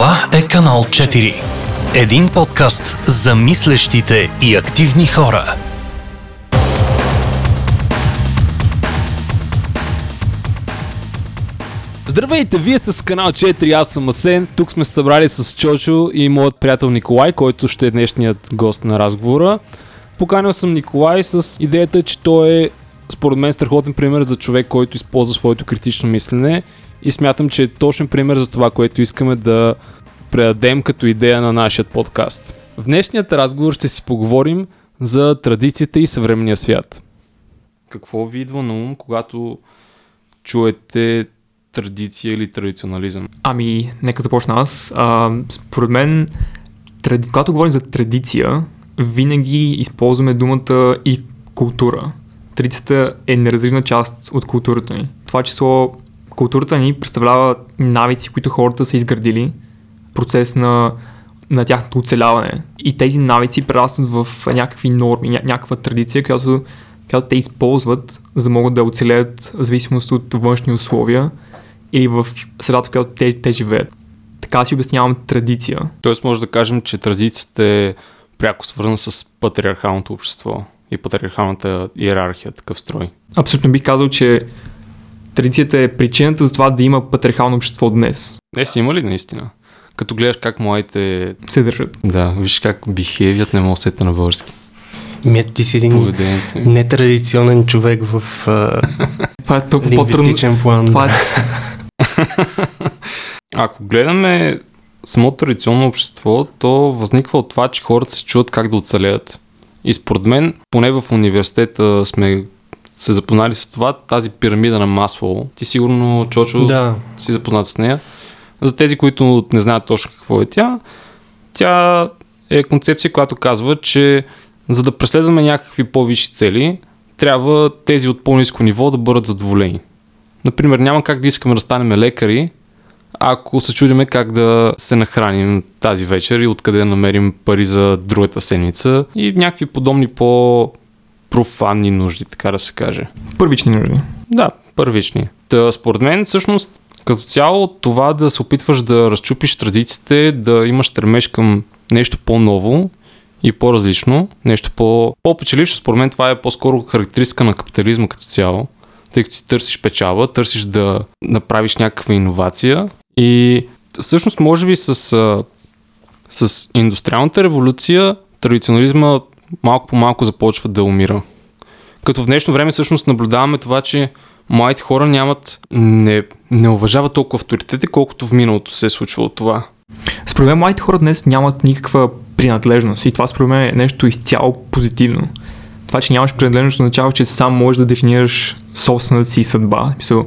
Това е канал 4. Един подкаст за мислещите и активни хора. Здравейте, вие сте с канал 4, аз съм Асен. Тук сме се събрали с Чочо и моят приятел Николай, който ще е днешният гост на разговора. Поканил съм Николай с идеята, че той е според мен страхотен пример за човек, който използва своето критично мислене и смятам, че е точен пример за това, което искаме да предадем като идея на нашия подкаст. В днешният разговор ще си поговорим за традициите и съвременния свят. Какво ви идва на ум, когато чуете традиция или традиционализъм? Ами, нека започна аз. А, според мен, тради... когато говорим за традиция, винаги използваме думата и култура. Традицията е неразривна част от културата ни. Това число културата ни представлява навици, които хората са изградили, процес на, на тяхното оцеляване. И тези навици прерастват в някакви норми, ня- някаква традиция, която, която те използват, за да могат да оцелеят в зависимост от външни условия или в средата, в която те, те живеят. Така си обяснявам традиция. Тоест може да кажем, че традицията е пряко свързана с патриархалното общество и патриархалната иерархия, такъв строй. Абсолютно бих казал, че традицията е причината за това да има патриархално общество днес. Не си има ли наистина? Като гледаш как младите... Се държат. Да, виж как бихевият не мога да сета на български. Мет, ти си един нетрадиционен човек в а, Това е по-трудно. лингвистичен план. Това е, Ако гледаме самото традиционно общество, то възниква от това, че хората се чуват как да оцелеят. И според мен, поне в университета сме се запознали с това, тази пирамида на Маслоу. Ти сигурно, Чочо, Да, си запознат с нея. За тези, които не знаят точно какво е тя, тя е концепция, която казва, че за да преследваме някакви по-висши цели, трябва тези от по-низко ниво да бъдат задоволени. Например, няма как да искаме да станем лекари, ако се чудиме как да се нахраним тази вечер и откъде да намерим пари за другата седмица и някакви подобни по профанни нужди, така да се каже. първични нужди. Да, първични. Та, според мен, всъщност, като цяло, това да се опитваш да разчупиш традициите, да имаш стремеж към нещо по-ново и по-различно, нещо по- по-печелившо, според мен това е по-скоро характеристика на капитализма като цяло, тъй като ти търсиш печала, търсиш да направиш някаква иновация и всъщност може би с, с индустриалната революция традиционализма малко по малко започва да умира. Като в днешно време всъщност наблюдаваме това, че младите хора нямат, не, не уважават толкова авторитети, колкото в миналото се е случвало това. Според мен младите хора днес нямат никаква принадлежност и това според мен е нещо изцяло позитивно. Това, че нямаш принадлежност, означава, че сам можеш да дефинираш собствената си съдба. Мисъл,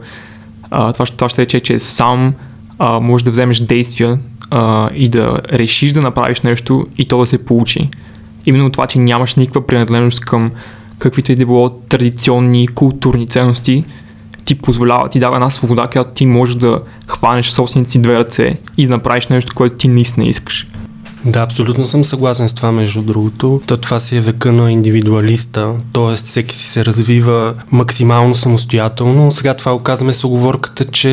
а, това, това ще рече, че сам а, можеш да вземеш действия а, и да решиш да направиш нещо и то да се получи. Именно това, че нямаш никаква принадлежност към каквито и да било традиционни, културни ценности, ти позволява, ти дава една свобода, която ти можеш да хванеш собствените две ръце и да направиш нещо, което ти наистина искаш. да, абсолютно съм съгласен с това, между другото. То това си е века на индивидуалиста, т.е. всеки си се развива максимално самостоятелно. Сега това оказваме с оговорката, че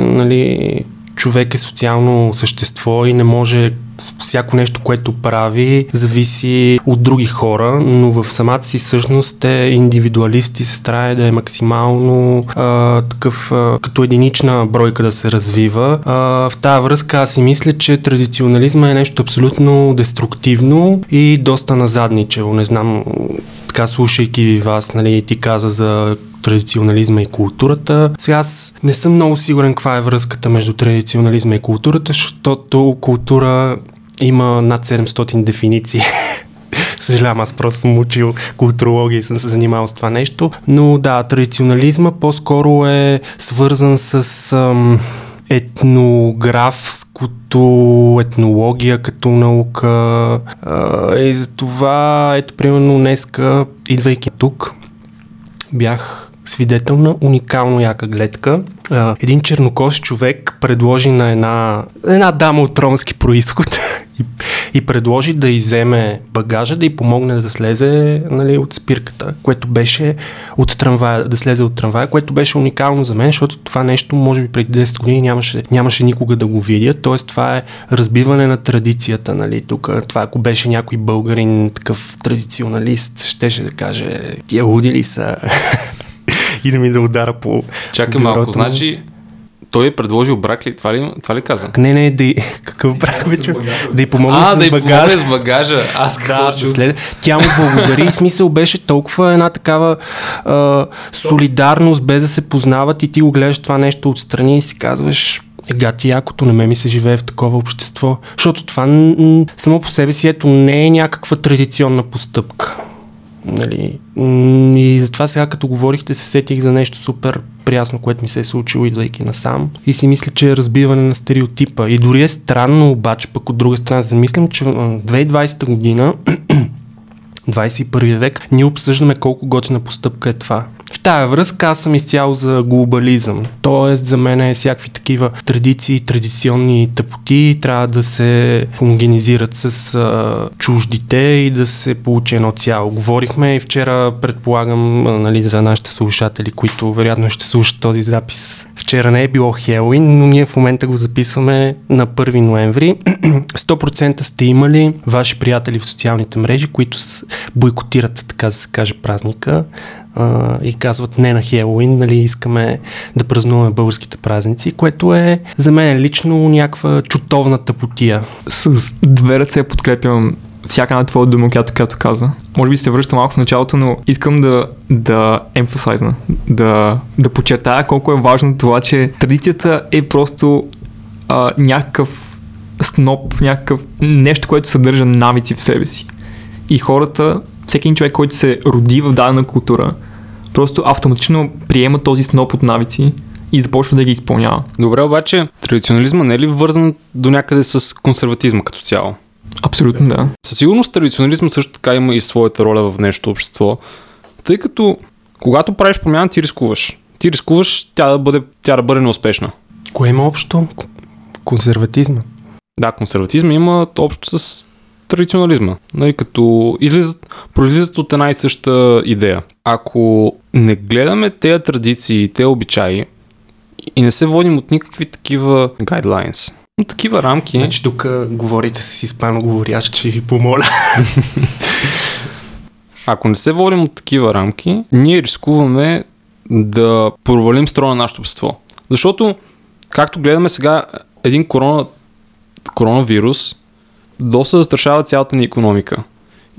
нали, човек е социално същество и не може всяко нещо, което прави, зависи от други хора, но в самата си същност е индивидуалист и се старае да е максимално а, такъв, а, като единична бройка да се развива. А, в тази връзка аз си мисля, че традиционализма е нещо абсолютно деструктивно и доста назадничево. Не знам, така слушайки ви вас, нали, ти каза за традиционализма и културата. Сега аз не съм много сигурен каква е връзката между традиционализма и културата, защото култура има над 700 дефиниции. Съжалявам, аз просто съм учил културология и съм се занимавал с това нещо. Но да, традиционализма по-скоро е свързан с ам, етнографското, етнология като наука. А, и за това, ето, примерно, днеска, идвайки тук, бях свидетел на уникално яка гледка. Един чернокош човек предложи на една, една дама от ромски происход и, и предложи да иземе багажа, да й помогне да слезе нали, от спирката, което беше от трамвая, да слезе от трамвая, което беше уникално за мен, защото това нещо, може би преди 10 години нямаше, нямаше никога да го видя. Тоест, това е разбиване на традицията, нали, тук. Това, ако беше някой българин, такъв традиционалист, щеше да каже, тия луди ли са? и да ми да удара по Чакай бюрото малко, значи той е предложил брак ли? Това ли, това ли каза? Не, не, да й... Какъв брак, бе, човек? Да й помогне А, с да багажа. с багажа. Аз какво Да, след... Тя му благодари и смисъл беше толкова една такава а, солидарност, без да се познават и ти го гледаш това нещо отстрани и си казваш Ега ти якото, на ме ми се живее в такова общество. Защото това м- само по себе си ето не е някаква традиционна постъпка. Нали? И затова сега като говорихте се сетих за нещо супер прясно, което ми се е случило идвайки насам. И си мисля, че е разбиване на стереотипа. И дори е странно обаче, пък от друга страна замислям, че м, 2020 година 21 век, ние обсъждаме колко готина постъпка е това. В тая връзка аз съм изцяло за глобализъм. Тоест за мен е всякакви такива традиции, традиционни тъпоти трябва да се хомогенизират с а, чуждите и да се получи едно цяло. Говорихме и вчера, предполагам, нали, за нашите слушатели, които вероятно ще слушат този запис. Вчера не е било Хелоуин, но ние в момента го записваме на 1 ноември. 100% сте имали ваши приятели в социалните мрежи, които с- бойкотират, така да се каже, празника а, и казват не на Хелоуин, нали, искаме да празнуваме българските празници, което е за мен лично някаква чутовна тъпотия. С две ръце подкрепям всяка една твоя дума, която, която каза. Може би се връща малко в началото, но искам да, да емфасайзна, да, да подчертая колко е важно това, че традицията е просто а, някакъв сноп, някакъв нещо, което съдържа навици в себе си. И хората, всеки един човек, който се роди в дадена култура, просто автоматично приема този сноп от навици и започва да ги изпълнява. Добре, обаче традиционализма не е ли вързан до някъде с консерватизма като цяло? Абсолютно да. Със сигурност традиционализма също така има и своята роля в нещо общество, тъй като когато правиш промяна, ти рискуваш. Ти рискуваш тя да бъде, тя да бъде неуспешна. Кое има общо? Консерватизма. Да, консерватизма има общо с традиционализма. Нали, като излизат, произлизат от една и съща идея. Ако не гледаме тези традиции, тези обичаи и не се водим от никакви такива guidelines, от такива рамки, Значи тук говорите с испаноговорящ, ще ви помоля. ако не се водим от такива рамки, ние рискуваме да провалим строя на нашето общество. Защото, както гледаме сега, един корона, коронавирус доста застрашава цялата ни економика.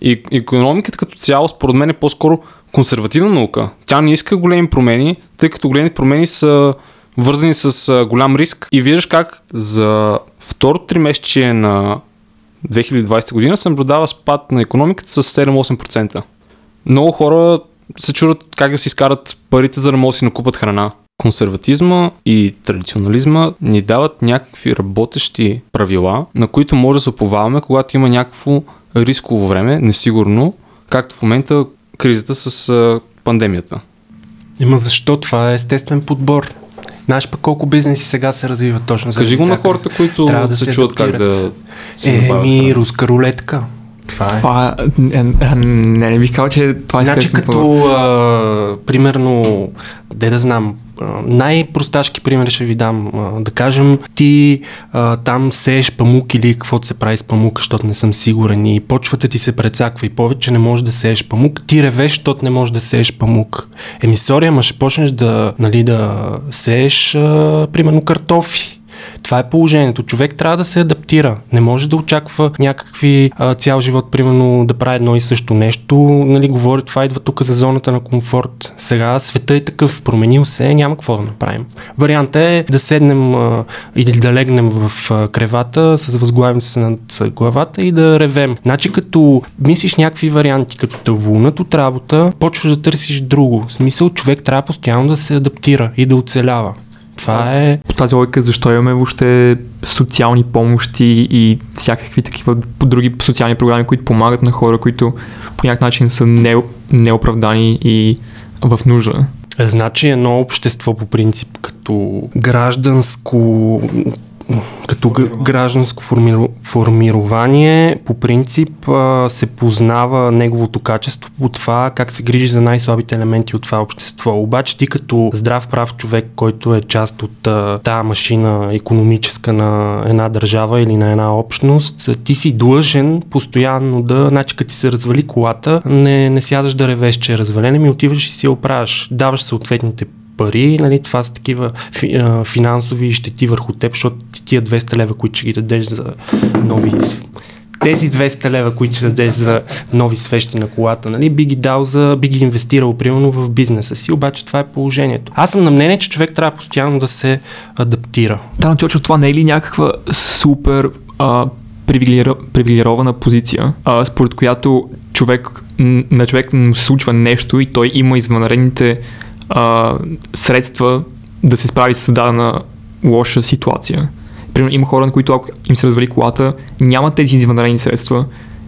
И економиката като цяло, според мен, е по-скоро консервативна наука. Тя не иска големи промени, тъй като големи промени са вързани с голям риск. И виждаш как за второто тримесечие на 2020 година се наблюдава спад на економиката с 7-8%. Много хора се чудят как да си изкарат парите, за да могат да си накупат храна. Консерватизма и традиционализма ни дават някакви работещи правила, на които може да се оповаваме, когато има някакво рисково време, несигурно, както в момента кризата с а, пандемията. Има защо? Това е естествен подбор. Знаеш пък колко бизнеси сега се развиват точно заради Кажи го на хората, които Трябва да се се чуват как да направят Еми, руска рулетка. Това е. Това е, е, е, не, не бих казал, че това е Значи като, а, примерно, де да знам, най-просташки пример ще ви дам. Да кажем, ти а, там сееш памук или каквото се прави с памук, защото не съм сигурен и почвата ти се прецаква и повече не можеш да сееш памук. Ти ревеш, защото не можеш да сееш памук. Еми, сори, ама ще почнеш да, нали, да сееш, а, примерно, картофи. Това е положението. Човек трябва да се адаптира. Не може да очаква някакви а, цял живот, примерно, да прави едно и също нещо. Нали, говори, това идва тук за зоната на комфорт. Сега света е такъв, променил се, няма какво да направим. Вариантът е да седнем а, или да легнем в а, кревата с възглавница над главата и да ревем. Значи като мислиш някакви варианти, като те вълнат от работа, почваш да търсиш друго. В смисъл, човек трябва постоянно да се адаптира и да оцелява. Това е По тази логика, защо имаме въобще социални помощи и всякакви такива други социални програми, които помагат на хора, които по някакъв начин са не, неоправдани и в нужда. Значи едно общество по принцип като гражданско като гражданско формирование по принцип се познава неговото качество по това как се грижи за най-слабите елементи от това общество. Обаче ти като здрав прав човек, който е част от тази машина економическа на една държава или на една общност, ти си длъжен постоянно да, значи като ти се развали колата, не, не сядаш да ревеш, че е развалена, ми отиваш и си я оправяш. Даваш съответните пари, нали, това са такива фи, а, финансови щети върху теб, защото ти тия 200 лева, които ще ги дадеш за нови тези 200 лева, които ще дадеш за нови свещи на колата, нали, би ги дал за, би ги инвестирал примерно в бизнеса си, обаче това е положението. Аз съм на мнение, че човек трябва постоянно да се адаптира. Да, но точно това не е ли някаква супер а, привилегирована позиция, а, според която човек, на човек му се случва нещо и той има извънредните а, средства да се справи с дадена лоша ситуация. Примерно има хора, на които ако им се развали колата, нямат тези извънредни средства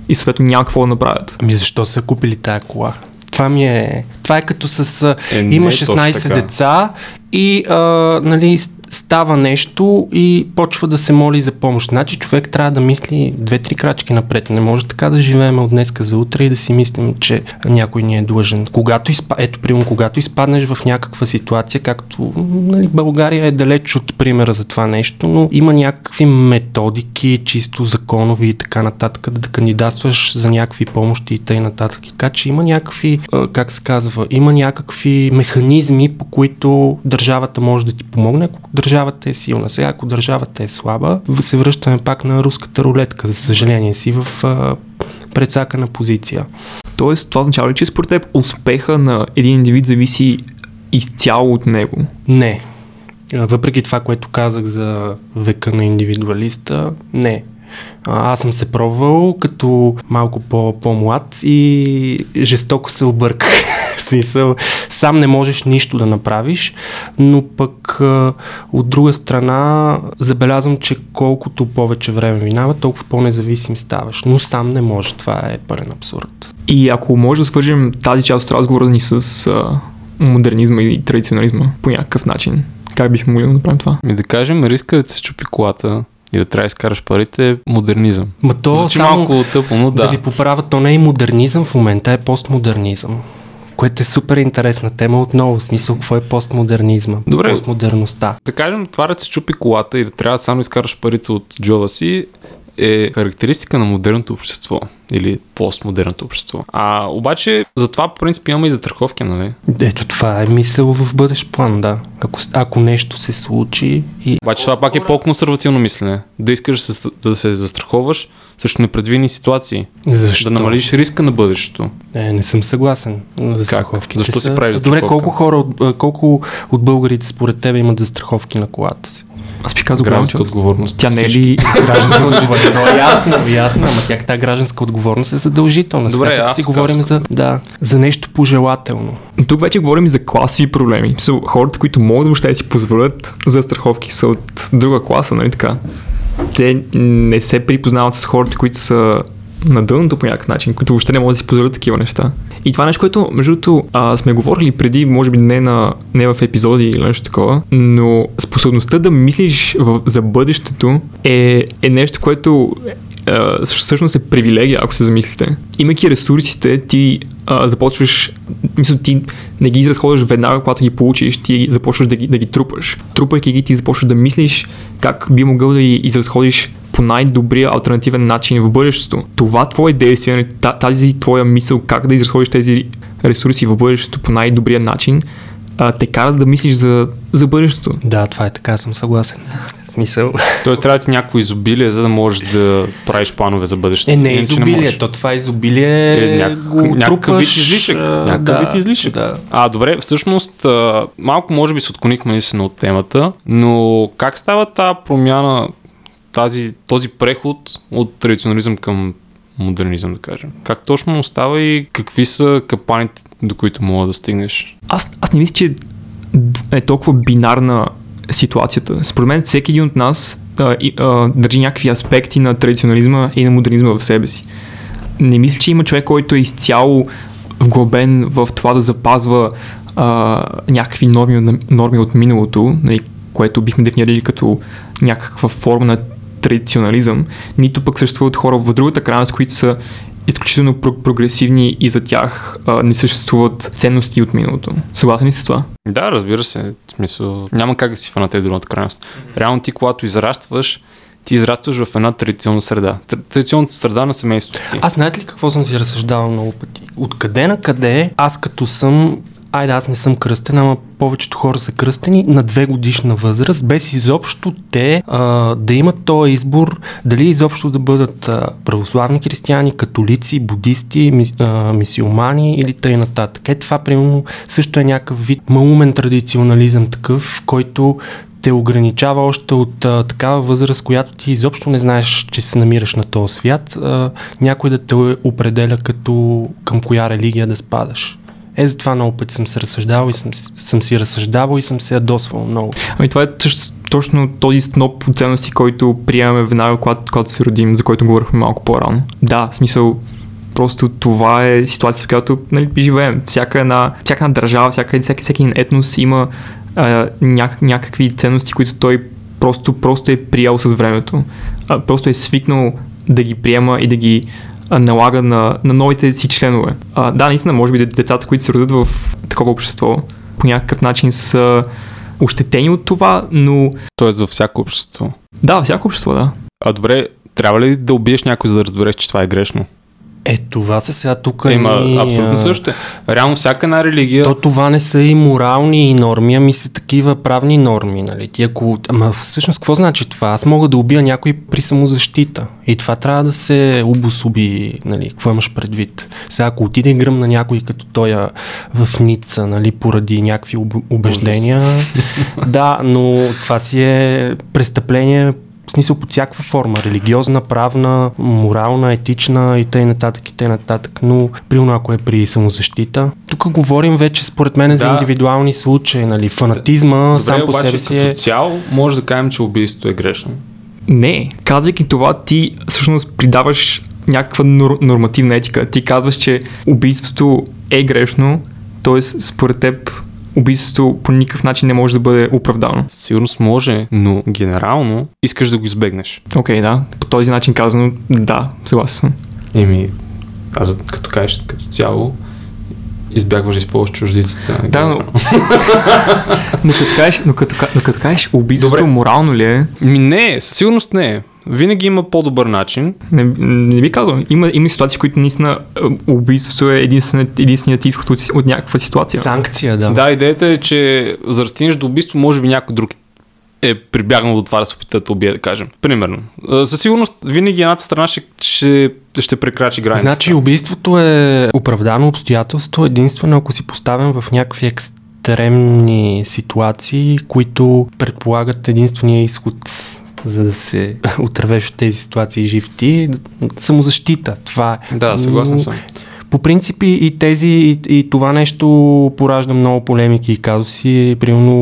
и съответно няма какво да направят. Ами защо са купили тая кола? Това ми е... Това е като с... Е, има 16 деца и а, нали, става нещо и почва да се моли за помощ. Значи човек трябва да мисли две-три крачки напред. Не може така да живеем от днеска за утре и да си мислим, че някой ни е длъжен. Когато изпа... Ето, примерно, когато изпаднеш в някаква ситуация, както нали, България е далеч от примера за това нещо, но има някакви методики, чисто законови и така нататък, да, да кандидатстваш за някакви помощи и т.н. нататък. Така че има някакви, как се казва, има някакви механизми, по които държавата може да ти помогне, ако държавата е силна. Сега, ако държавата е слаба, се връщаме пак на руската рулетка, за съжаление си, в а, предсакана позиция. Тоест, това означава ли, че според теб успеха на един индивид зависи изцяло от него? Не. Въпреки това, което казах за века на индивидуалиста, не. Аз съм се пробвал като малко по- по-млад и жестоко се обърках. В смисъл, сам не можеш нищо да направиш, но пък от друга страна забелязвам, че колкото повече време минава, толкова по-независим ставаш. Но сам не може. Това е пълен абсурд. И ако може да свържем тази част от разговора ни с а, модернизма и традиционализма по някакъв начин, как бихме могли да направим това? И да кажем, риска да се чупи колата и да трябва да изкараш парите е модернизъм. Ма то Звучи само малко тъпо, но да. Да ви поправя, то не е модернизъм в момента, е постмодернизъм. Което е супер интересна тема отново. В смисъл, какво е постмодернизма? Добре. Постмодерността. Да кажем, това да се чупи колата и да трябва да само изкараш парите от джоба си е характеристика на модерното общество или постмодерното общество. А обаче за това по принцип имаме и застраховки, нали? Ето това е мисъл в бъдещ план, да. Ако, ако нещо се случи и... Обаче това пак е по-консервативно мислене. Да искаш да се застраховаш също непредвидени ситуации. Защо? Да намалиш риска на бъдещето. Е, не съм съгласен. Застраховките Защо са... си правиш Добре, колко хора, колко от българите според тебе имат застраховки на колата си? Аз би казал гражданска отговорност. Тя не е ли гражданска отговорност? То е ясно, ясно, ама тя тази гражданска отговорност е задължителна. Добре, Сега, си говорим за, да, за нещо пожелателно. Но тук вече говорим за класови проблеми. Са хората, които могат въобще да си позволят за страховки са от друга класа, нали така? Те не се припознават с хората, които са на дъното по някакъв начин, които въобще не могат да си позволят такива неща. И това е нещо, което, между другото, сме говорили преди, може би не, на, не в епизоди или нещо такова, но способността да мислиш в, за бъдещето е, е нещо, което Uh, всъщност е привилегия, ако се замислите. Имайки ресурсите, ти uh, започваш, мисля, ти не ги изразходваш веднага, когато ги получиш, ти започваш да ги, да ги трупаш. Трупайки ги, ти започваш да мислиш как би могъл да ги изразходиш по най-добрия альтернативен начин в бъдещето. Това твое действие, нали, тази твоя мисъл как да изразходиш тези ресурси в бъдещето по най-добрия начин, те карат да мислиш за, за бъдещето. Да, това е така, съм съгласен. Смисъл. Тоест трябва да ти някакво изобилие, за да можеш да правиш планове за бъдещето. Е, не е изобилие, не то това изобилие е, някак, го някакъв вид излишък. Някакъв да, вид излишък. Да. А, добре, всъщност малко може би се отклонихме наистина от темата, но как става тази промяна, тази, този преход от традиционализъм към модернизъм, да кажем. Как точно става и какви са капаните, до които мога да стигнеш? Аз, аз не мисля, че е толкова бинарна ситуацията. Според мен всеки един от нас а, а, държи някакви аспекти на традиционализма и на модернизма в себе си. Не мисля, че има човек, който е изцяло вглобен в това да запазва а, някакви норми, норми от миналото, нали, което бихме дефинирали като някаква форма на традиционализъм, нито пък съществуват хора в другата крайност, които са изключително про- прогресивни и за тях а, не съществуват ценности от миналото. Съгласен ли с това? Да, разбира се. В смисъл, няма как да си фанате другата крайност. Реално ти, когато израстваш, ти израстваш в една традиционна среда. Тр- Традиционната среда на семейството ти. Аз знаете ли какво съм си разсъждавал много пъти? Откъде на къде аз като съм Айде, аз не съм кръстен, ама повечето хора са кръстени на две годишна възраст, без изобщо те а, да имат този избор, дали изобщо да бъдат а, православни християни, католици, будисти, ми, а, мисиомани или тъй нататък. Е, това, примерно, също е някакъв вид маумен традиционализъм такъв, който те ограничава още от а, такава възраст, която ти изобщо не знаеш, че се намираш на този свят, а, някой да те определя като към коя религия да спадаш. Е, затова много пъти съм се разсъждавал и съм, съм си разсъждавал и съм се ядосвал много. Ами това е точно този сноп от ценности, който приемаме веднага, когато, когато се родим, за който говорихме малко по-рано. Да, в смисъл, просто това е ситуация, в която нали, живеем. Всяка една, всяка една държава, всяка, всеки, всеки един етнос има а, няк, някакви ценности, които той просто, просто е приял с времето. А, просто е свикнал да ги приема и да ги а, налага на, на новите си членове. А, да, наистина, може би децата, които се родят в такова общество, по някакъв начин са ощетени от това, но Тоест във всяко общество. да, всяко общество, да. А добре, трябва ли да убиеш някой, за да разбереш, че това е грешно? Е, това са сега тук. Има едни, абсолютно а, също. е. Реално всяка една религия... То това не са и морални норми, ами са такива правни норми, нали? Ти ако... Ама всъщност какво значи това? Аз мога да убия някой при самозащита. И това трябва да се обособи, нали? Какво имаш предвид? Сега ако отиде гръм на някой като той а, в Ница, нали? Поради някакви убеждения. да, но това си е престъпление смисъл под всякаква форма, религиозна, правна, морална, етична и т.н. нататък и т.н. нататък. Но, примерно, ако е при самозащита, тук говорим вече според мен за Да. индивидуални случаи, нали? Фанатизма Добре, сам по обаче себе си като е... цяло може да кажем, че убийството е грешно. Не, казвайки това, ти всъщност придаваш някаква нор- нормативна етика. Ти казваш, че убийството е грешно, т.е. според теб убийството по никакъв начин не може да бъде оправдано. Със сигурност може, но генерално искаш да го избегнеш. Окей, да. По този начин казано, да, съгласен съм. Еми, аз като кажеш като цяло, избягваш да използваш чуждицата. Да, но, но, като кажеш, но, като, ка- но като кажеш убийството Добре. морално ли е, Ми не, със сигурност не е. Винаги има по-добър начин. не, не би казал. Има, има ситуации, в които наистина е, убийството е единственият, единственият изход от, от някаква ситуация. Санкция, да. Да, идеята е, че за да стигнеш до убийство, може би някой друг е прибягнал до това да се опита да убие, да кажем. Примерно. А, Със сигурност винаги едната страна ще, ще, ще прекрачи границата. Значи убийството е оправдано обстоятелство единствено ако си поставен в някакви екстремни ситуации, които предполагат единствения изход за да се отървеш от тези ситуации жив ти, самозащита. Това е. Да, съгласен съм. По принцип и, и тези, и, и това нещо поражда много полемики и казуси. Примерно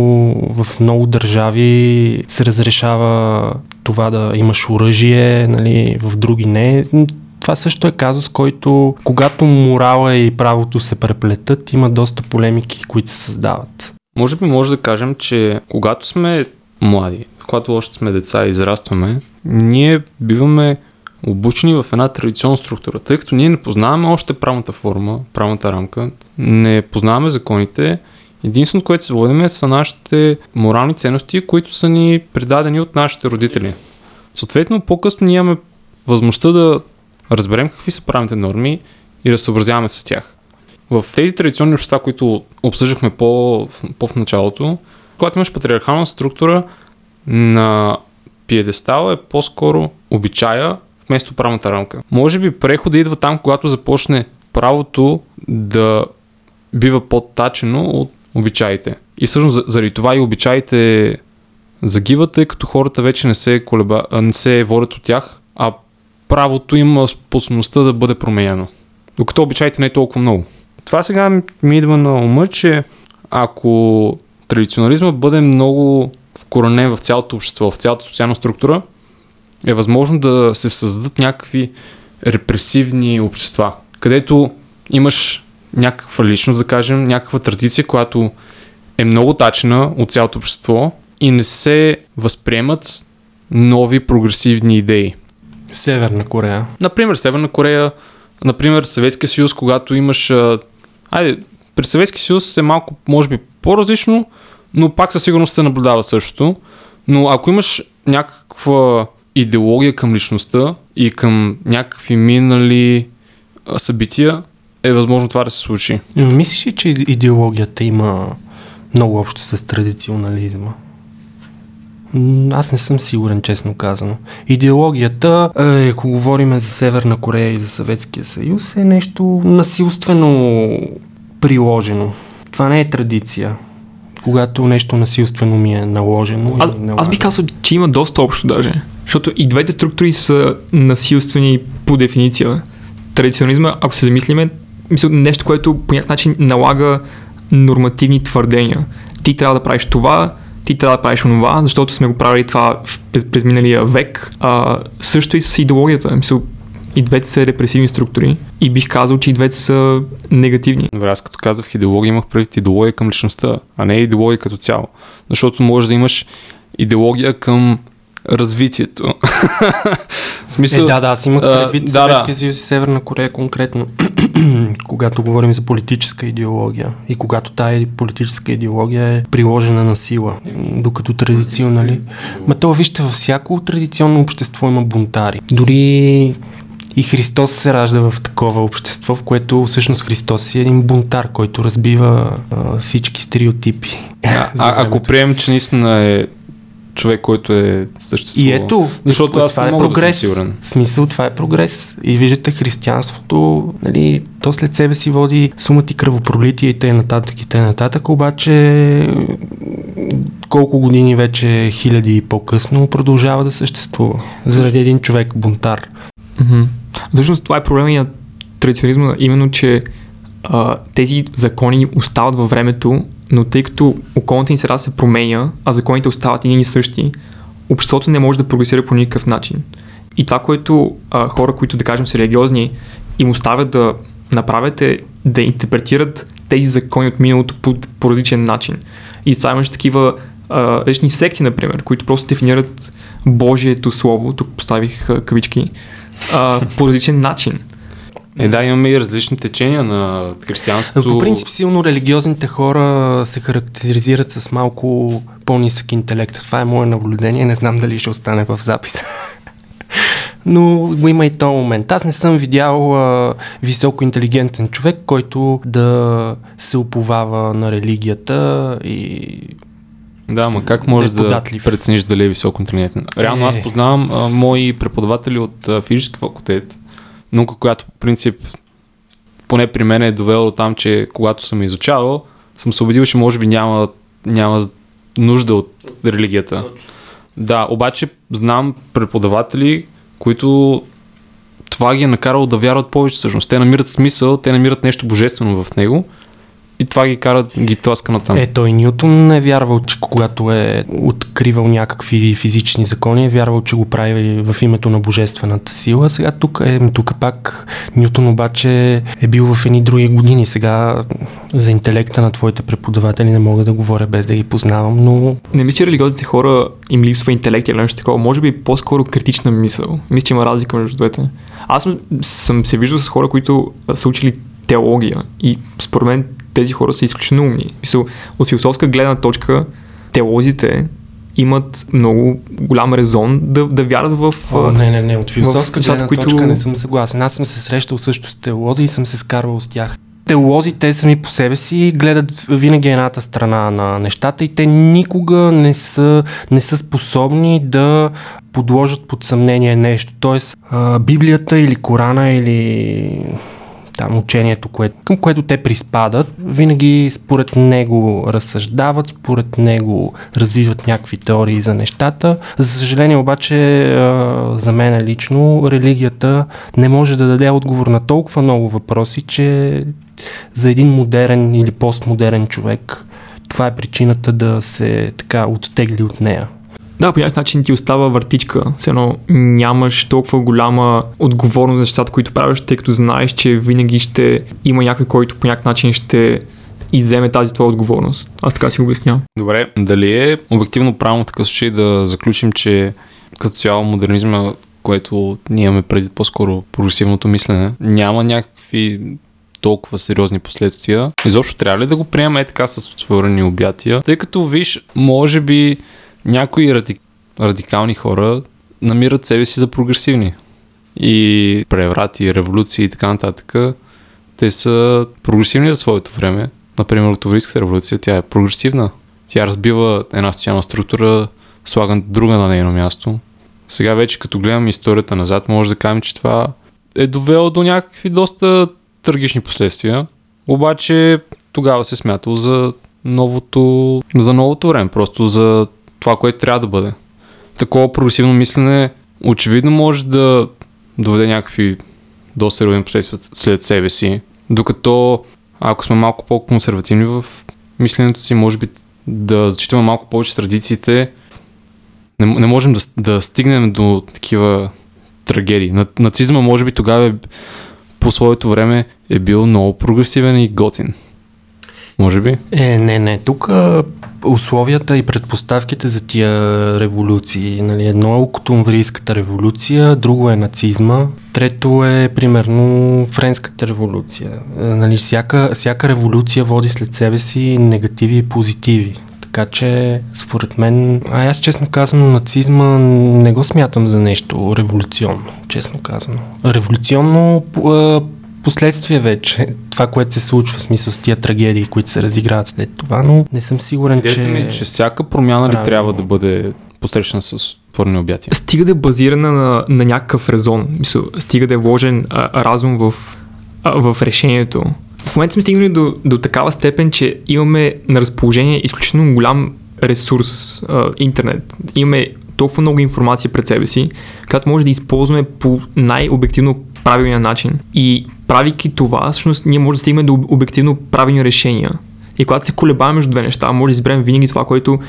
в много държави се разрешава това да имаш оръжие, нали, в други не. Това също е казус, който когато морала и правото се преплетат, има доста полемики, които се създават. Може би може да кажем, че когато сме млади, когато още сме деца и израстваме, ние биваме обучени в една традиционна структура, тъй като ние не познаваме още правната форма, правната рамка, не познаваме законите, единственото, което се водиме са нашите морални ценности, които са ни предадени от нашите родители. Съответно, по-късно ние имаме възможността да разберем какви са правните норми и да съобразяваме с тях. В тези традиционни общества, които обсъждахме по в началото, когато имаш патриархална структура, на пиедестала е по-скоро обичая вместо правната рамка. Може би прехода идва там, когато започне правото да бива по-тачено от обичаите. И всъщност за- заради това и обичаите загиват, тъй като хората вече не се, колеба, не се водят от тях, а правото има способността да бъде променено. Докато обичаите не е толкова много. Това сега ми идва на ума, че ако традиционализма бъде много вкоренен в цялото общество, в цялата социална структура, е възможно да се създадат някакви репресивни общества, където имаш някаква личност, да кажем, някаква традиция, която е много тачена от цялото общество и не се възприемат нови прогресивни идеи. Северна Корея. Например, Северна Корея, например, Съветския съюз, когато имаш... Айде, при Съветския съюз е малко, може би, по-различно, но пак със сигурност се наблюдава същото. Но ако имаш някаква идеология към личността и към някакви минали събития, е възможно това да се случи. Но мислиш ли, че идеологията има много общо с традиционализма? Аз не съм сигурен, честно казано. Идеологията, е, ако говорим за Северна Корея и за Съветския съюз, е нещо насилствено приложено. Това не е традиция. Когато нещо насилствено ми е наложено. Аз, аз бих казал, че има доста общо даже. Защото и двете структури са насилствени по дефиниция. Традиционализма, ако се замислиме, мисля, нещо, което по някакъв начин налага нормативни твърдения. Ти трябва да правиш това, ти трябва да правиш онова, защото сме го правили това през, през миналия век. А, също и с идеологията. Мисля, и двете са репресивни структури и бих казал, че и двете са негативни. Добре, аз като казах идеология, имах предвид идеология към личността, а не идеология като цяло. Защото може да имаш идеология към развитието. в смисъл, Е, да, да, аз имах предвид да, Съветския да. съюз и Северна Корея конкретно, когато говорим за политическа идеология и когато тая политическа идеология е приложена на сила, докато традиционали. Ма то вижте, във всяко традиционно общество има бунтари. Дори и Христос се ражда в такова общество, в което всъщност Христос си е един бунтар, който разбива а, всички стереотипи. а, а, ако приемем, че наистина е човек, който е съществувал. И ето, Защото аз това не е мога да съм прогрес. сигурен. В смисъл, това е прогрес. И виждате, християнството, нали, то след себе си води сумати кръвопролития и т.н. нататък и т.н. нататък, обаче колко години вече, хиляди по-късно, продължава да съществува. Заради един човек, бунтар. Мгм. Всъщност това е проблема и на традиционализма, именно, че а, тези закони остават във времето, но тъй като околната ни среда се променя, а законите остават едни и същи, обществото не може да прогресира по никакъв начин. И това, което а, хора, които да кажем са религиозни, им оставят да направят е да интерпретират тези закони от миналото по, по различен начин. И това имаш такива а, различни секти, например, които просто дефинират Божието Слово, тук поставих а, кавички, а, по различен начин. Е, да, имаме и различни течения на християнството. По принцип, силно религиозните хора се характеризират с малко по-нисък интелект. Това е мое наблюдение. Не знам дали ще остане в запис. Но го има и този момент. Аз не съм видял а, високо интелигентен човек, който да се уповава на религията и Да, ма как можеш Да прецениш дали е високо интелигентен? Реално аз Е. познавам а, мои преподаватели от а, физически факултет, наука, която по принцип поне при мен е довела до там, че когато съм изучавал, съм се убедил, че може би няма, няма нужда от религията. Да, обаче знам преподаватели, които това ги е накарало да вярват повече всъщност. Те намират смисъл, те намират нещо божествено в него и това ги кара, ги тласка натам. Е, той Нютон е вярвал, че когато е откривал някакви физични закони, е вярвал, че го прави в името на божествената сила. Сега тук е, тук пак Нютон обаче е бил в едни други години. Сега за интелекта на твоите преподаватели не мога да говоря без да ги познавам, но Не мисля, че религиозните хора им липсва интелект или нещо такова. Може би по-скоро критична мисъл. Мисля, че има разлика между двете. Аз съм, съм се виждал с хора, които са учили теология и според мен тези хора са изключително умни. Мисъл, от философска гледна точка теолозите имат много голям резон да, да вярват в... О, не, не, не, от философска гледна които- точка не съм съгласен. Аз съм се срещал също с теолози и съм се скарвал с тях. Теолозите сами по себе си гледат винаги едната страна на нещата и те никога не са, не са способни да подложат под съмнение нещо. Тоест, Библията или Корана или там учението, кое, към което те приспадат, винаги според него разсъждават, според него развиват някакви теории за нещата. За съжаление обаче, за мен лично, религията не може да даде отговор на толкова много въпроси, че за един модерен или постмодерен човек това е причината да се така оттегли от нея. Да, по някакъв начин ти остава въртичка. Все едно нямаш толкова голяма отговорност за нещата, които правиш, тъй като знаеш, че винаги ще има някой, който по някакъв начин ще иземе тази твоя отговорност. Аз така си го обяснявам. Добре, дали е обективно правилно в такъв случай да заключим, че като цяло модернизма, което ние имаме преди по-скоро прогресивното мислене, няма някакви толкова сериозни последствия. Изобщо трябва ли да го приемем е така с отворени обятия? Тъй като виж, може би някои ради... радикални хора намират себе си за прогресивни. И преврати, революции и така нататък, те са прогресивни за своето време. Например, Октомврийската революция, тя е прогресивна. Тя разбива една социална структура, слага друга на нейно място. Сега вече като гледам историята назад, може да кажем, че това е довело до някакви доста трагични последствия. Обаче тогава се смятало за новото, за новото време, просто за това, което трябва да бъде. Такова прогресивно мислене очевидно може да доведе някакви доста сериозни последствия след себе си, докато ако сме малко по-консервативни в мисленето си, може би да зачитаме малко повече традициите, не, не можем да, да стигнем до такива трагедии. На, нацизма може би тогава е, по своето време е бил много прогресивен и готин. Може би? Е, не, не. Тук условията и предпоставките за тия революции. Нали, едно е Октомврийската революция, друго е нацизма, трето е примерно Френската революция. Нали, всяка, всяка революция води след себе си негативи и позитиви. Така че, според мен, а аз честно казано, нацизма не го смятам за нещо революционно, честно казано. Революционно последствие вече това, което се случва, в смисъл с тия трагедии, които се разиграват след това, но не съм сигурен, Идеята че... ми е, че всяка промяна ли трябва да бъде посрещана с твърни обятия? Стига да е базирана на, на някакъв резон. Мисъл, стига да е вложен а, разум в, а, в решението. В момента сме стигнали до, до такава степен, че имаме на разположение изключително голям ресурс, а, интернет. Имаме толкова много информация пред себе си, която може да използваме по най-обективно правилния начин. И правейки това, всъщност ние може да стигнем до обективно правилни решения. И когато се колебаем между две неща, може да изберем винаги това, което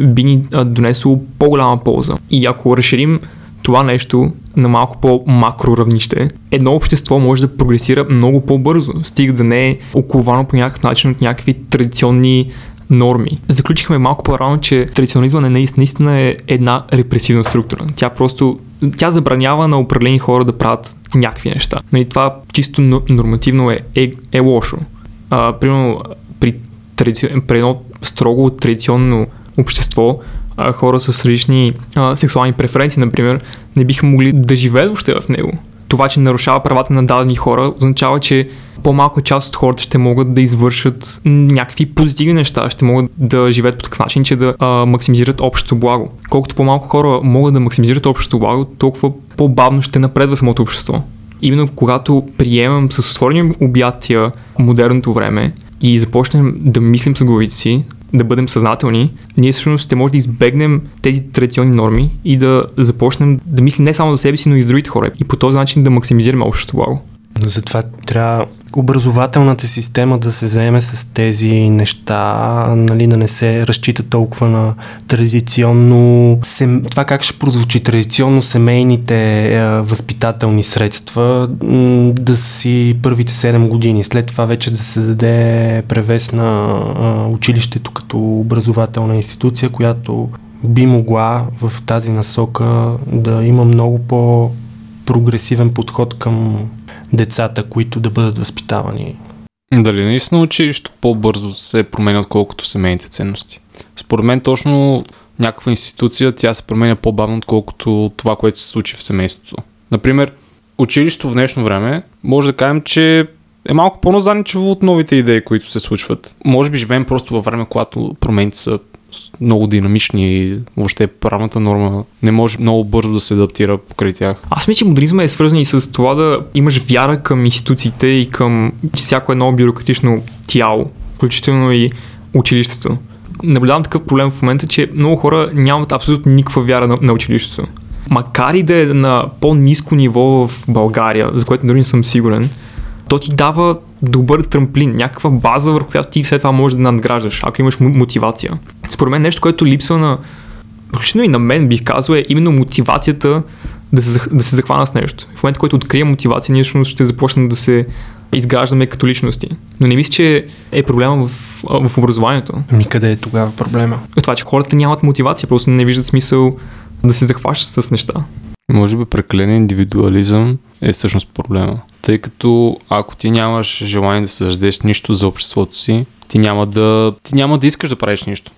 би ни донесло по-голяма полза. И ако разширим това нещо на малко по-макро равнище, едно общество може да прогресира много по-бързо, стига да не е оковано по някакъв начин от някакви традиционни норми. Заключихме малко по-рано, че традиционализма не наистина е една репресивна структура. Тя просто тя забранява на определени хора да правят някакви неща. И нали, това чисто нормативно е, е, е лошо. А, примерно при, традицион, при едно строго традиционно общество а, хора с различни а, сексуални преференции, например, не биха могли да живеят въобще в него това, че нарушава правата на дадени хора, означава, че по-малка част от хората ще могат да извършат някакви позитивни неща, ще могат да живеят по такъв начин, че да а, максимизират общото благо. Колкото по-малко хора могат да максимизират общото благо, толкова по-бавно ще напредва самото общество. Именно когато приемам с отворени обятия модерното време и започнем да мислим с главите си, да бъдем съзнателни, ние всъщност ще може да избегнем тези традиционни норми и да започнем да мислим не само за себе си, но и за другите хора. И по този начин да максимизираме общото благо. Затова трябва образователната система да се заеме с тези неща, нали, да не се разчита толкова на традиционно, сем... това как ще прозвучи, традиционно семейните е, възпитателни средства да си първите 7 години, след това вече да се даде превес на е, училището като образователна институция, която би могла в тази насока да има много по-прогресивен подход към децата, които да бъдат възпитавани. Дали наистина училището по-бързо се променя, отколкото семейните ценности? Според мен точно някаква институция, тя се променя по-бавно, отколкото това, което се случи в семейството. Например, училището в днешно време, може да кажем, че е малко по-назадничево от новите идеи, които се случват. Може би живеем просто във време, когато промените са много динамични и въобще правната норма не може много бързо да се адаптира покрай тях. Аз мисля, че модернизма е свързан и с това да имаш вяра към институциите и към всяко едно бюрократично тяло, включително и училището. Наблюдавам такъв проблем в момента, че много хора нямат абсолютно никаква вяра на, на училището. Макар и да е на по-низко ниво в България, за което дори не съм сигурен, то ти дава добър трамплин, някаква база, върху която ти след това можеш да надграждаш, ако имаш мотивация. Според мен нещо, което липсва на, включително и на мен бих казал, е именно мотивацията да се, да се захвана с нещо. В момента, който открия мотивация, ние всъщност ще започнем да се изграждаме като личности. Но не мисля, че е проблема в, в образованието. Ами къде е тогава проблема? Това, че хората нямат мотивация, просто не виждат смисъл да се захващаш с неща. Може би прекален индивидуализъм е всъщност проблема. Тъй като ако ти нямаш желание да създадеш нищо за обществото си, ти няма да, ти няма да искаш да правиш нищо.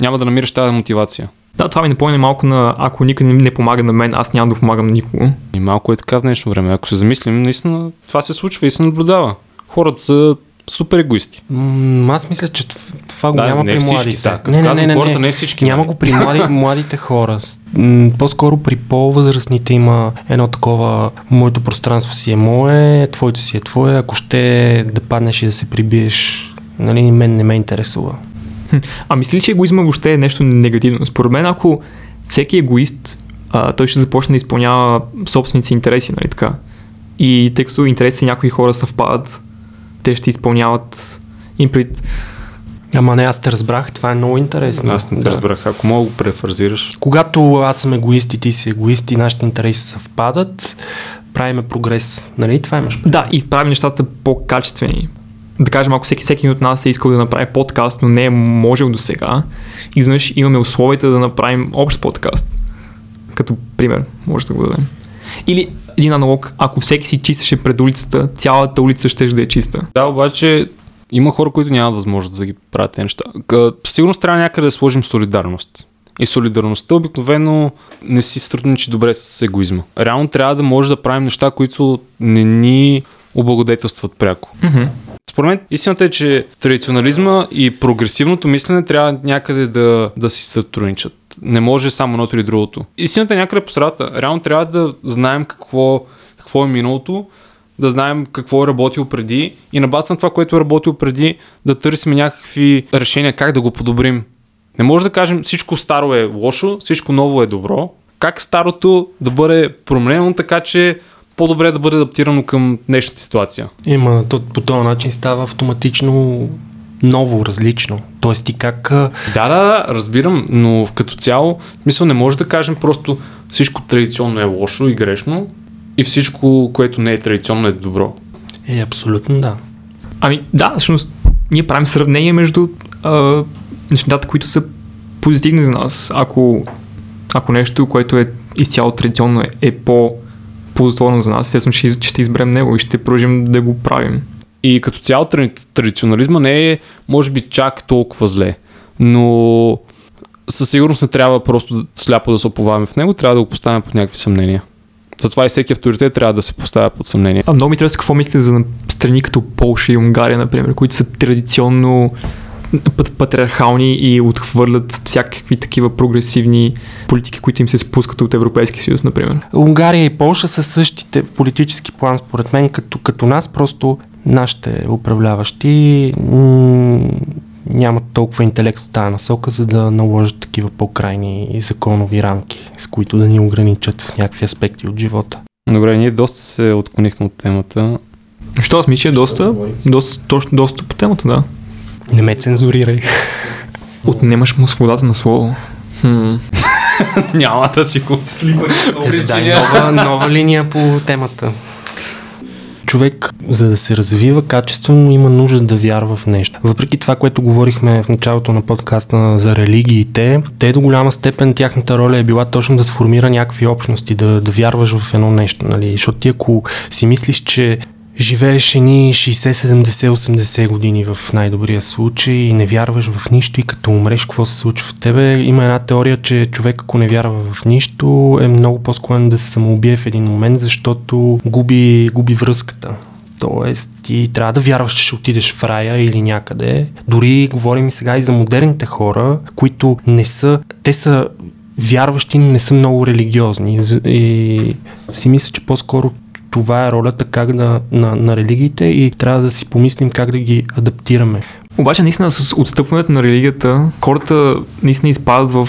Няма да намираш тази мотивация. Да, това ми напомня малко на ако никой не, не помага на мен, аз няма да помагам на никого. И малко е така в днешно време. Ако се замислим, наистина това се случва и се наблюдава. Хората са супер егоисти. М, аз мисля, че това го Да, няма не при всички, младите. да. Като казвам хората, не всички, Няма го при млади, младите хора. По-скоро при по-възрастните има едно такова моето пространство си е мое, твоето си е твое, ако ще да паднеш и да се прибиеш, нали, мен не ме интересува. А мисли ли, че егоизма въобще е нещо негативно? Според мен, ако всеки егоист, а, той ще започне да изпълнява собствените си интереси, нали така? И тъй като интересите на някои хора съвпадат, те ще изпълняват им пред... Ама не, аз те разбрах, това е много интересно. Аз не да. разбрах. Ако мога да го префразираш. Когато аз съм егоист и ти си егоист и нашите интереси съвпадат, правиме прогрес. Нали? Това имаш. Да, и правим нещата по-качествени. Да кажем, ако всеки, всеки от нас е искал да направи подкаст, но не е можел до сега, изведнъж имаме условията да направим общ подкаст. Като пример, може да го дадем. Или един аналог, ако всеки си чистеше пред улицата, цялата улица ще да е чиста. Да, обаче има хора, които нямат възможност да ги правят тези неща. Сигурно трябва някъде да сложим солидарност. И солидарността обикновено не си сътрудничи добре с егоизма. Реално трябва да може да правим неща, които не ни облагодетелстват пряко. Mm-hmm. Според мен истината е, че традиционализма и прогресивното мислене трябва някъде да, да си сътрудничат. Не може само едното или другото. Истината е някъде по средата. Реално трябва да знаем какво, какво е миналото, да знаем какво е работило преди и на базата на това, което е работило преди, да търсим някакви решения как да го подобрим. Не може да кажем всичко старо е лошо, всичко ново е добро. Как старото да бъде променено така, че по-добре да бъде адаптирано към днешната ситуация. Има, то, по този начин става автоматично ново, различно. Тоест ти как... Да, да, да, разбирам, но като цяло, в смисъл не може да кажем просто всичко традиционно е лошо и грешно и всичко, което не е традиционно е добро. Е, абсолютно да. Ами да, всъщност ние правим сравнение между а, нещата, които са позитивни за нас. Ако, ако нещо, което е изцяло традиционно е, е по ползотворно за нас, естествено ще, ще изберем него и ще продължим да го правим. И като цяло тради- традиционализма не е, може би, чак толкова зле, но със сигурност не трябва просто сляпо да се оповаваме в него, трябва да го поставяме под някакви съмнения. Затова и всеки авторитет трябва да се поставя под съмнение. А много ми интересува какво мислите за страни като Полша и Унгария, например, които са традиционно пат- патриархални и отхвърлят всякакви такива прогресивни политики, които им се спускат от Европейския съюз, например. Унгария и Полша са същите в политически план, според мен, като, като нас, просто нашите управляващи м- нямат толкова интелект в тази насока, за да наложат такива по-крайни законови рамки, с които да ни ограничат в някакви аспекти от живота. Добре, ние доста се отклонихме от темата. Що аз мисля, е доста, доста, точно, доста по темата, да. Не ме цензурирай. Отнемаш му свободата на слово. Хм. Няма да си го Е, задай нова, нова линия по темата. Човек, за да се развива качествено, има нужда да вярва в нещо. Въпреки това, което говорихме в началото на подкаста за религиите, те до голяма степен тяхната роля е била точно да сформира някакви общности, да, да вярваш в едно нещо. Нали? Защото ти ако си мислиш, че живееш едни 60, 70, 80 години в най-добрия случай и не вярваш в нищо и като умреш, какво се случва в тебе? Има една теория, че човек ако не вярва в нищо е много по-склонен да се самоубие в един момент, защото губи, губи връзката. Тоест, ти трябва да вярваш, че ще отидеш в рая или някъде. Дори говорим и сега и за модерните хора, които не са, те са вярващи, но не са много религиозни. И си мисля, че по-скоро това е ролята как да, на, на религиите и трябва да си помислим как да ги адаптираме. Обаче, наистина, с отстъпването на религията, хората наистина изпадат в...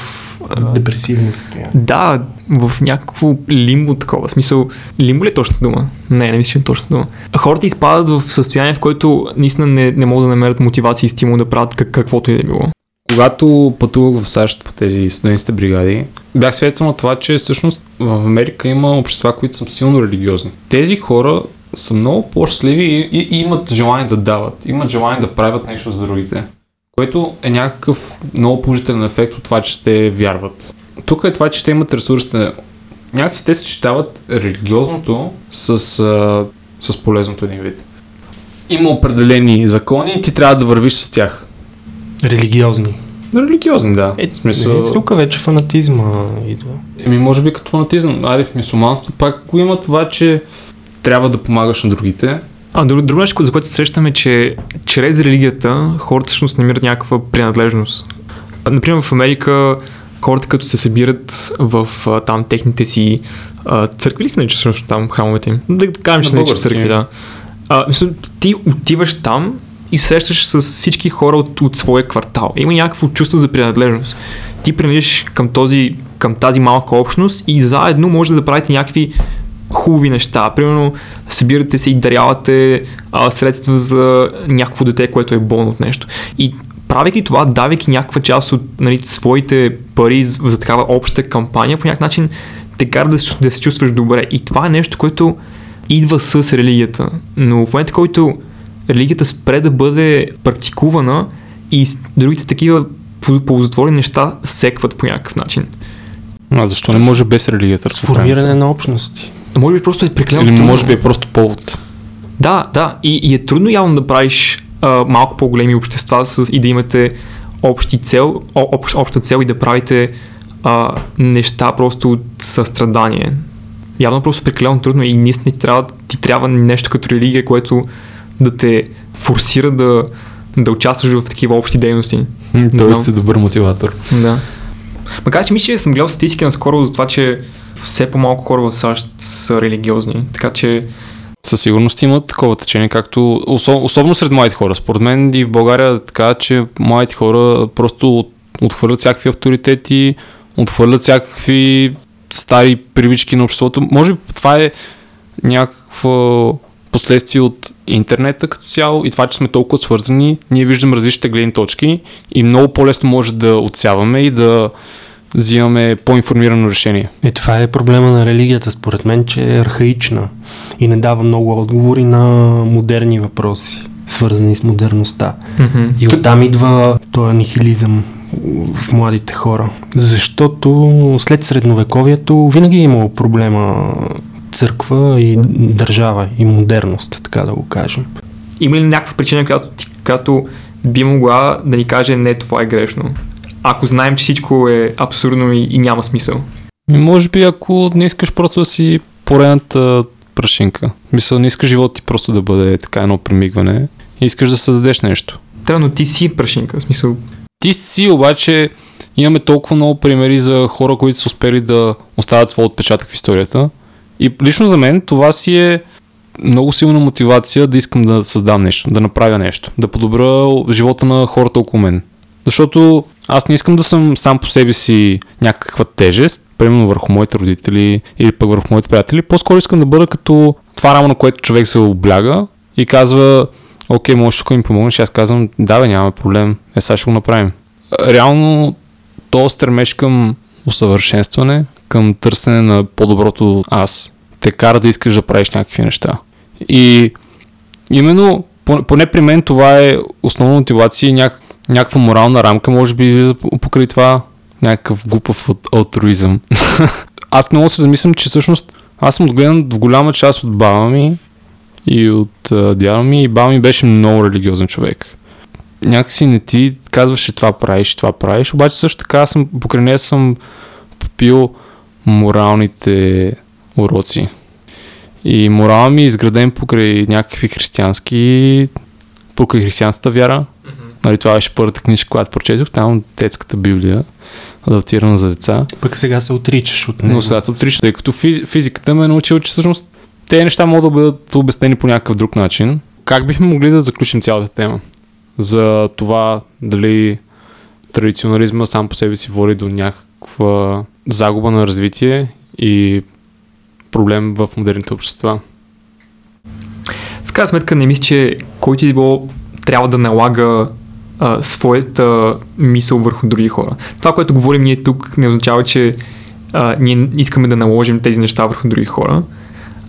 а, Депресивни състояния. Да, в някакво лимбо такова. Смисъл, лимбо ли е точната дума? Не, не мисля, че е точната дума. Хората изпадат в състояние, в което наистина не, не могат да намерят мотивация и стимул да правят как, каквото и да е било. Когато пътувах в САЩ по тези студентските бригади, бях свидетел на това, че всъщност в Америка има общества, които са силно религиозни. Тези хора са много по-щастливи и, и, и имат желание да дават, имат желание да правят нещо за другите. Което е някакъв много положителен ефект от това, че те вярват. тук е това, че те имат ресурсите. Някакси те съчетават религиозното с, с полезното един вид. Има определени закони и ти трябва да вървиш с тях. Религиозни. Религиозни, да. Е, в смисъл... е, тук вече фанатизма идва. Еми, може би като фанатизъм. Айде в мисуманство пак го има това, че трябва да помагаш на другите. А друго, друго нещо, за което се срещаме, е, че чрез религията хората всъщност намират някаква принадлежност. Например, в Америка хората като се събират в а, там техните си а, църкви ли се всъщност там храмовете им? Да кажем, че се църкви, да. А, мисля, ти отиваш там и срещаш с всички хора от, от своя квартал. Има някакво чувство за принадлежност. Ти принадлежиш към, този, към тази малка общност и заедно може да правите някакви хубави неща. Примерно, събирате се и дарявате а, средства за някакво дете, което е болно от нещо. И правейки това, давайки някаква част от нали, своите пари за, такава обща кампания, по някакъв начин те кара да, да се чувстваш добре. И това е нещо, което идва с религията. Но в момента, който религията спре да бъде практикувана и другите такива пол- ползотворни неща секват по някакъв начин. А защо не може без религията? Сформиране на общности. Може би просто е прекалено Или може би е просто повод. Да, да. И, и е трудно явно да правиш а, малко по-големи общества с, и да имате общи цел, общ, обща цел и да правите а, неща просто от състрадание. Явно е просто прекалено трудно и наистина ти трябва, ти трябва нещо като религия, което да те форсира да, да участваш в такива общи дейности. Знам. сте добър мотиватор. Да. Макар че мисля, че съм гледал статистики наскоро за това, че все по-малко хора в САЩ са религиозни. Така че Със сигурност има такова течение, както осо- особено сред младите хора. Според мен и в България е така, че младите хора просто от- отхвърлят всякакви авторитети, отхвърлят всякакви стари привички на обществото. Може би това е някакво последствие от интернета като цяло и това, че сме толкова свързани, ние виждаме различните гледни точки и много по-лесно може да отсяваме и да взимаме по-информирано решение. Е, това е проблема на религията, според мен, че е архаична и не дава много отговори на модерни въпроси, свързани с модерността. мгм. И оттам идва този нихилизъм в младите хора. Защото след средновековието винаги е имало проблема църква и държава и модерност, така да го кажем. Има ли някаква причина, която, която би могла да ни каже не, това е грешно? Ако знаем, че всичко е абсурдно и, и няма смисъл. Ми, Може би ако не искаш просто да си поредната прашинка. Мисля, не искаш живота ти просто да бъде така едно примигване. Искаш да създадеш нещо. Трябва, но ти си прашинка. В смисъл, Ти си обаче имаме толкова много примери за хора, които са успели да оставят своя отпечатък в историята. И лично за мен това си е много силна мотивация да искам да създам нещо, да направя нещо, да подобра живота на хората около мен. Защото аз не искам да съм сам по себе си някаква тежест, примерно върху моите родители или пък върху моите приятели. По-скоро искам да бъда като това рамо, на което човек се обляга и казва, окей, можеш тук ми помогнеш. Аз казвам, да, бе, нямаме проблем. Е, сега ще го направим. Реално, то стремеж към усъвършенстване, към търсене на по-доброто аз, те кара да искаш да правиш някакви неща. И именно, пон- поне при мен това е основна мотивация и няк- някаква морална рамка, може би излиза по- покрай това някакъв глупав ал- алтруизъм. аз да се замислям, че всъщност аз съм отгледан в голяма част от баба ми и от а, дядо ми и баба ми беше много религиозен човек. Някакси не ти казваше това правиш, това правиш, обаче също така съм, покрай нея съм попил моралните уроци. И морал ми е изграден покрай някакви християнски, покрай християнската вяра. Нали, това беше първата книжка, която прочетох, там детската библия, адаптирана за деца. Пък сега се отричаш от него. Но сега се отрича, тъй като физ, физиката ме е научила, че всъщност тези неща могат да бъдат обяснени по някакъв друг начин. Как бихме могли да заключим цялата тема? За това дали традиционализма сам по себе си води до някаква загуба на развитие и проблем в модерните общества. в крайна сметка не мисля, че който и било трябва да налага а, своята мисъл върху други хора. Това, което говорим ние тук, не означава, че а, ние искаме да наложим тези неща върху други хора.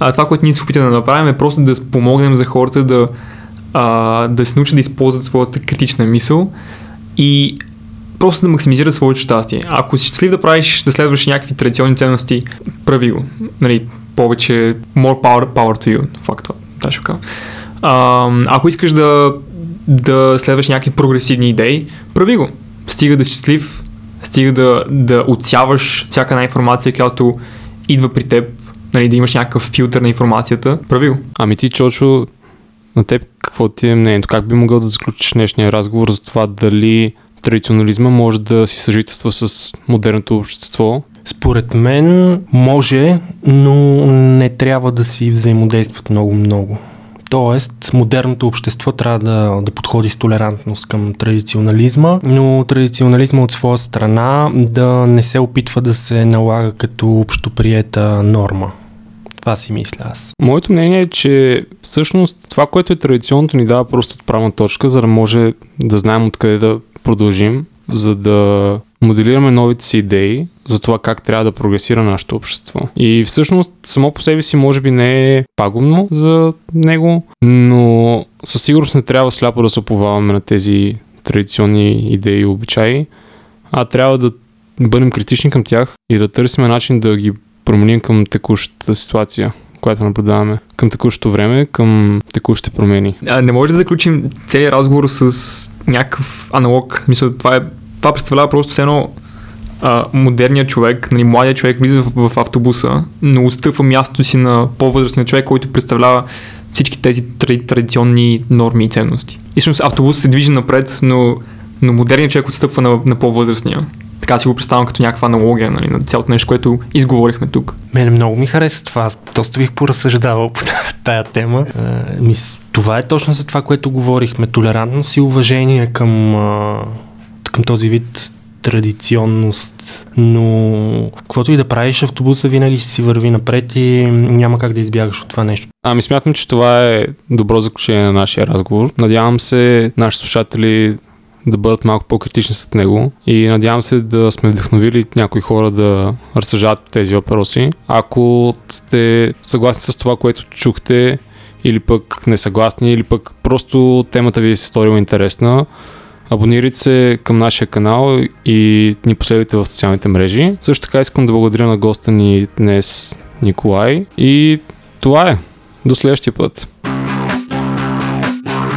А това, което ние се опитаме да направим е просто да помогнем за хората да, а, да се научат да използват своята критична мисъл и просто да максимизира своето щастие. Ако си щастлив да правиш, да следваш някакви традиционни ценности, прави го. Нали, повече, more power, power to you. Факт това, ако искаш да, да следваш някакви прогресивни идеи, прави го. Стига да си щастлив, стига да, да отсяваш всяка една информация, която идва при теб, нали, да имаш някакъв филтър на информацията, прави го. Ами ти, Чочо, на теб какво ти е мнението? Как би могъл да заключиш днешния разговор за това дали традиционализма може да си съжителства с модерното общество? Според мен може, но не трябва да си взаимодействат много-много. Тоест, модерното общество трябва да, да подходи с толерантност към традиционализма, но традиционализма от своя страна да не се опитва да се налага като общоприета норма. Това си мисля аз. Моето мнение е, че всъщност това, което е традиционното, ни дава просто отправна точка, за да може да знаем откъде да продължим, за да моделираме новите си идеи за това как трябва да прогресира нашето общество. И всъщност само по себе си може би не е пагубно за него, но със сигурност не трябва сляпо да се оповаваме на тези традиционни идеи и обичаи, а трябва да бъдем критични към тях и да търсим начин да ги променим към текущата ситуация която наблюдаваме към текущото време, към текущите промени. А, не може да заключим целият разговор с някакъв аналог. Мисля, това, е, това представлява просто едно модерният човек, нали, младият човек влиза в, в автобуса, но отстъпва мястото си на по-възрастния човек, който представлява всички тези традиционни норми и ценности. Всъщност автобус се движи напред, но, но модерният човек отстъпва на, на по-възрастния така си го представям като някаква аналогия нали, на цялото нещо, което изговорихме тук. Мене много ми хареса това. Аз доста бих поразсъждавал по тая тема. А, мис, това е точно за това, което говорихме. Толерантност и уважение към, а, към този вид традиционност, но каквото и да правиш, автобуса винаги си върви напред и няма как да избягаш от това нещо. Ами смятам, че това е добро заключение на нашия разговор. Надявам се нашите слушатели да бъдат малко по-критични след него и надявам се да сме вдъхновили някои хора да разсъждават тези въпроси. Ако сте съгласни с това, което чухте, или пък не съгласни, или пък просто темата ви е се сторила интересна, абонирайте се към нашия канал и ни последвайте в социалните мрежи. Също така искам да благодаря на госта ни днес Николай и това е. До следващия път.